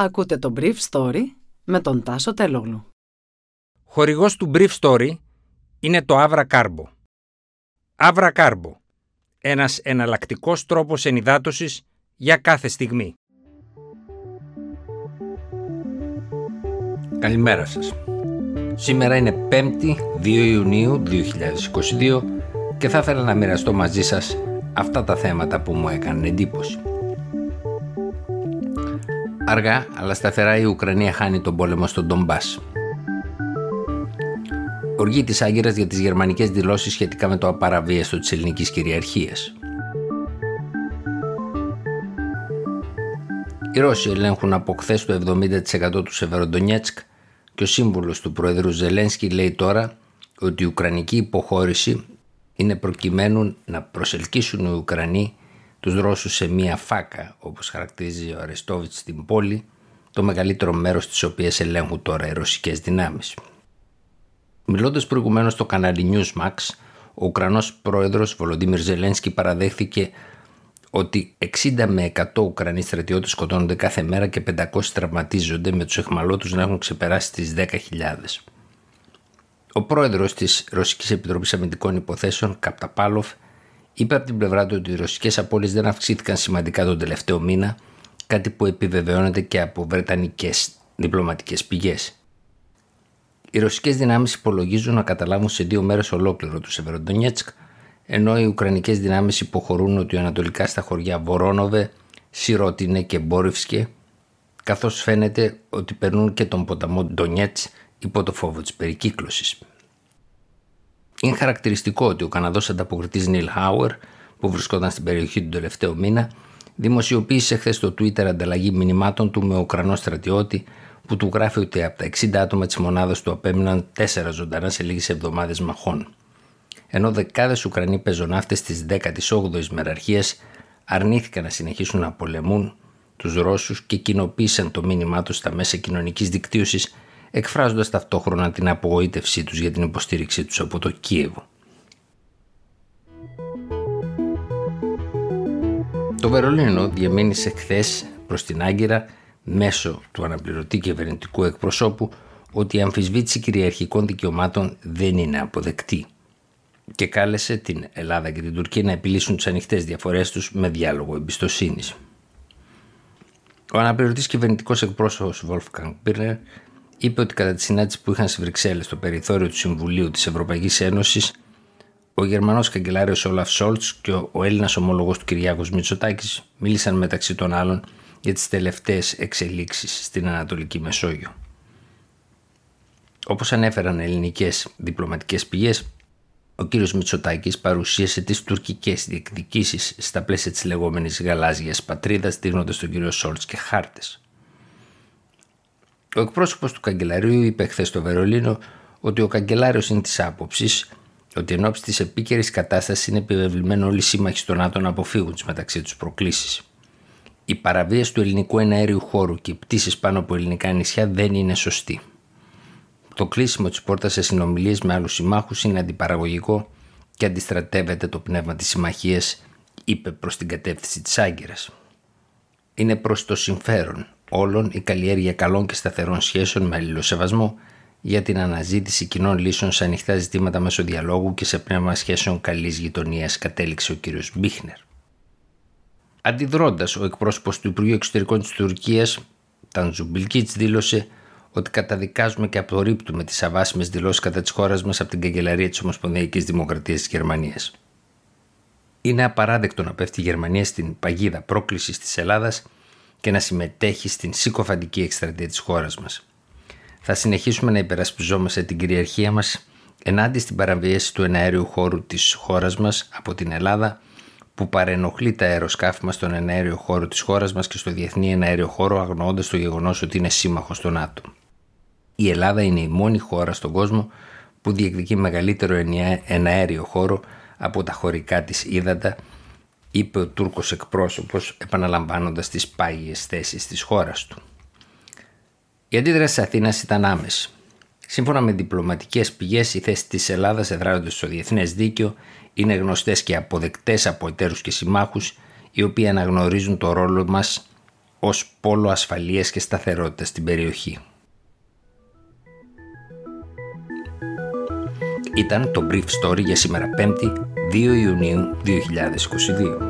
Ακούτε το Brief Story με τον Τάσο Τελόγλου. Χορηγός του Brief Story είναι το Avra Carbo. Avra Carbo. Ένας εναλλακτικός τρόπος ενυδάτωσης για κάθε στιγμή. Καλημέρα σας. Σήμερα είναι 5η 2 Ιουνίου 2022 και θα ήθελα να μοιραστώ μαζί σας αυτά τα θέματα που μου έκανε εντύπωση. Αργά αλλά σταθερά η Ουκρανία χάνει τον πόλεμο στον Ντομπάς. Οργή της Άγκυρας για τις γερμανικές δηλώσεις σχετικά με το απαραβίαστο της ελληνικής κυριαρχίας. Οι Ρώσοι ελέγχουν από χθες το 70% του Σεβεροντονιέτσκ και ο σύμβουλος του Πρόεδρου Ζελένσκι λέει τώρα ότι η Ουκρανική υποχώρηση είναι προκειμένου να προσελκύσουν οι Ουκρανοί τους Ρώσους σε μία φάκα, όπως χαρακτηρίζει ο Αρεστόβιτς στην πόλη, το μεγαλύτερο μέρος της οποίας ελέγχουν τώρα οι ρωσικές δυνάμεις. Μιλώντας προηγουμένως στο κανάλι Newsmax, ο Ουκρανός πρόεδρος Βολοντίμιρ Ζελένσκι παραδέχθηκε ότι 60 με 100 Ουκρανοί στρατιώτες σκοτώνονται κάθε μέρα και 500 τραυματίζονται με τους εχμαλώτους να έχουν ξεπεράσει τις 10.000. Ο πρόεδρος της Ρωσικής Επιτροπής Αμυντικών Υποθέσεων, Καπταπάλοφ, είπε από την πλευρά του ότι οι ρωσικές απώλειες δεν αυξήθηκαν σημαντικά τον τελευταίο μήνα, κάτι που επιβεβαιώνεται και από βρετανικές διπλωματικές πηγές. Οι ρωσικές δυνάμεις υπολογίζουν να καταλάβουν σε δύο μέρες ολόκληρο του Σεβεροντονιέτσκ, ενώ οι Ουκρανικές δυνάμεις υποχωρούν ότι ανατολικά στα χωριά Βορόνοβε, Σιρότινε και Μπόριφσκε, καθώς φαίνεται ότι περνούν και τον ποταμό Ντονιέτς υπό το φόβο της περικύκλωσης. Είναι χαρακτηριστικό ότι ο Καναδός ανταποκριτής Νίλ Χάουερ, που βρισκόταν στην περιοχή του τελευταίο μήνα, δημοσιοποίησε χθες στο Twitter ανταλλαγή μηνυμάτων του με Ουκρανό στρατιώτη που του γράφει ότι από τα 60 άτομα της μονάδας του απέμειναν 4 ζωντανά σε λίγες εβδομάδες μαχών. Ενώ δεκάδες Ουκρανοί πεζοναύτες της 18η μεραρχίας αρνήθηκαν να συνεχίσουν να πολεμούν τους Ρώσους και κοινοποίησαν το μήνυμά τους στα μέσα κοινωνικής δικτύωσης εκφράζοντας ταυτόχρονα την απογοήτευσή τους για την υποστήριξή τους από το Κίεβο. Το Βερολίνο διαμήνυσε χθες προς την Άγκυρα μέσω του αναπληρωτή κυβερνητικού εκπροσώπου ότι η αμφισβήτηση κυριαρχικών δικαιωμάτων δεν είναι αποδεκτή και κάλεσε την Ελλάδα και την Τουρκία να επιλύσουν τις ανοιχτές διαφορές τους με διάλογο εμπιστοσύνης. Ο αναπληρωτής κυβερνητικός εκπρόσωπος Wolfgang Birner είπε ότι κατά τη συνάντηση που είχαν στι Βρυξέλλες στο περιθώριο του Συμβουλίου της Ευρωπαϊκής Ένωσης, ο Γερμανός καγκελάριος Όλαφ Σόλτς και ο Έλληνας ομόλογο του Κυριάκος Μητσοτάκης μίλησαν μεταξύ των άλλων για τις τελευταίες εξελίξεις στην Ανατολική Μεσόγειο. Όπως ανέφεραν ελληνικές διπλωματικές πηγές, ο κ. Μητσοτάκης παρουσίασε τις τουρκικές διεκδικήσεις στα πλαίσια της λεγόμενης γαλάζιας πατρίδας, δείχνοντα τον κ. Σόλτς και χάρτες. Ο εκπρόσωπος του καγκελαρίου είπε χθες στο Βερολίνο ότι ο καγκελάριος είναι της άποψης ότι εν ώψη της επίκαιρης κατάστασης είναι επιβεβλημένο όλοι οι σύμμαχοι στον ΝΑΤΟ να αποφύγουν τις μεταξύ τους προκλήσεις. Η παραβίαση του ελληνικού εναέριου χώρου και οι πτήσεις πάνω από ελληνικά νησιά δεν είναι σωστή. Το κλείσιμο της πόρτας σε συνομιλίες με άλλους συμμάχους είναι αντιπαραγωγικό και αντιστρατεύεται το πνεύμα της συμμαχίας, είπε προς την κατεύθυνση της Άγκυρας. Είναι προς το συμφέρον όλων η καλλιέργεια καλών και σταθερών σχέσεων με αλληλοσεβασμό για την αναζήτηση κοινών λύσεων σε ανοιχτά ζητήματα μέσω διαλόγου και σε πνεύμα σχέσεων καλής γειτονίας, κατέληξε ο κ. Μπίχνερ. Αντιδρώντας, ο εκπρόσωπος του Υπουργείου Εξωτερικών της Τουρκίας, Ταντζουμπιλκίτ, δήλωσε ότι καταδικάζουμε και απορρίπτουμε τις αβάσιμες δηλώσεις κατά της χώρας μας από την καγκελαρία της Ομοσπονδιακής Δημοκρατίας της Γερμανίας. Είναι απαράδεκτο να πέφτει η Γερμανία στην παγίδα πρόκλησης της Ελλάδας και να συμμετέχει στην συκοφαντική εκστρατεία της χώρας μας. Θα συνεχίσουμε να υπερασπιζόμαστε την κυριαρχία μας ενάντια στην παραβίαση του εναέριου χώρου της χώρας μας από την Ελλάδα που παρενοχλεί τα αεροσκάφη μας στον εναέριο χώρο της χώρας μας και στο διεθνή εναέριο χώρο αγνοώντας το γεγονός ότι είναι σύμμαχος στο ΝΑΤΟ. Η Ελλάδα είναι η μόνη χώρα στον κόσμο που διεκδικεί μεγαλύτερο εναέριο χώρο από τα χωρικά της ύδατα είπε ο Τούρκος εκπρόσωπος επαναλαμβάνοντας τις πάγιες θέσεις της χώρας του. Η αντίδραση της Αθήνας ήταν άμεση. Σύμφωνα με διπλωματικές πηγές, οι θέσεις της Ελλάδας εδράζονται στο διεθνές δίκαιο, είναι γνωστές και αποδεκτές από εταίρους και συμμάχους, οι οποίοι αναγνωρίζουν το ρόλο μας ως πόλο ασφαλείας και σταθερότητας στην περιοχή. Ήταν το Brief Story για σήμερα 5η 2 Ιουνίου 2022.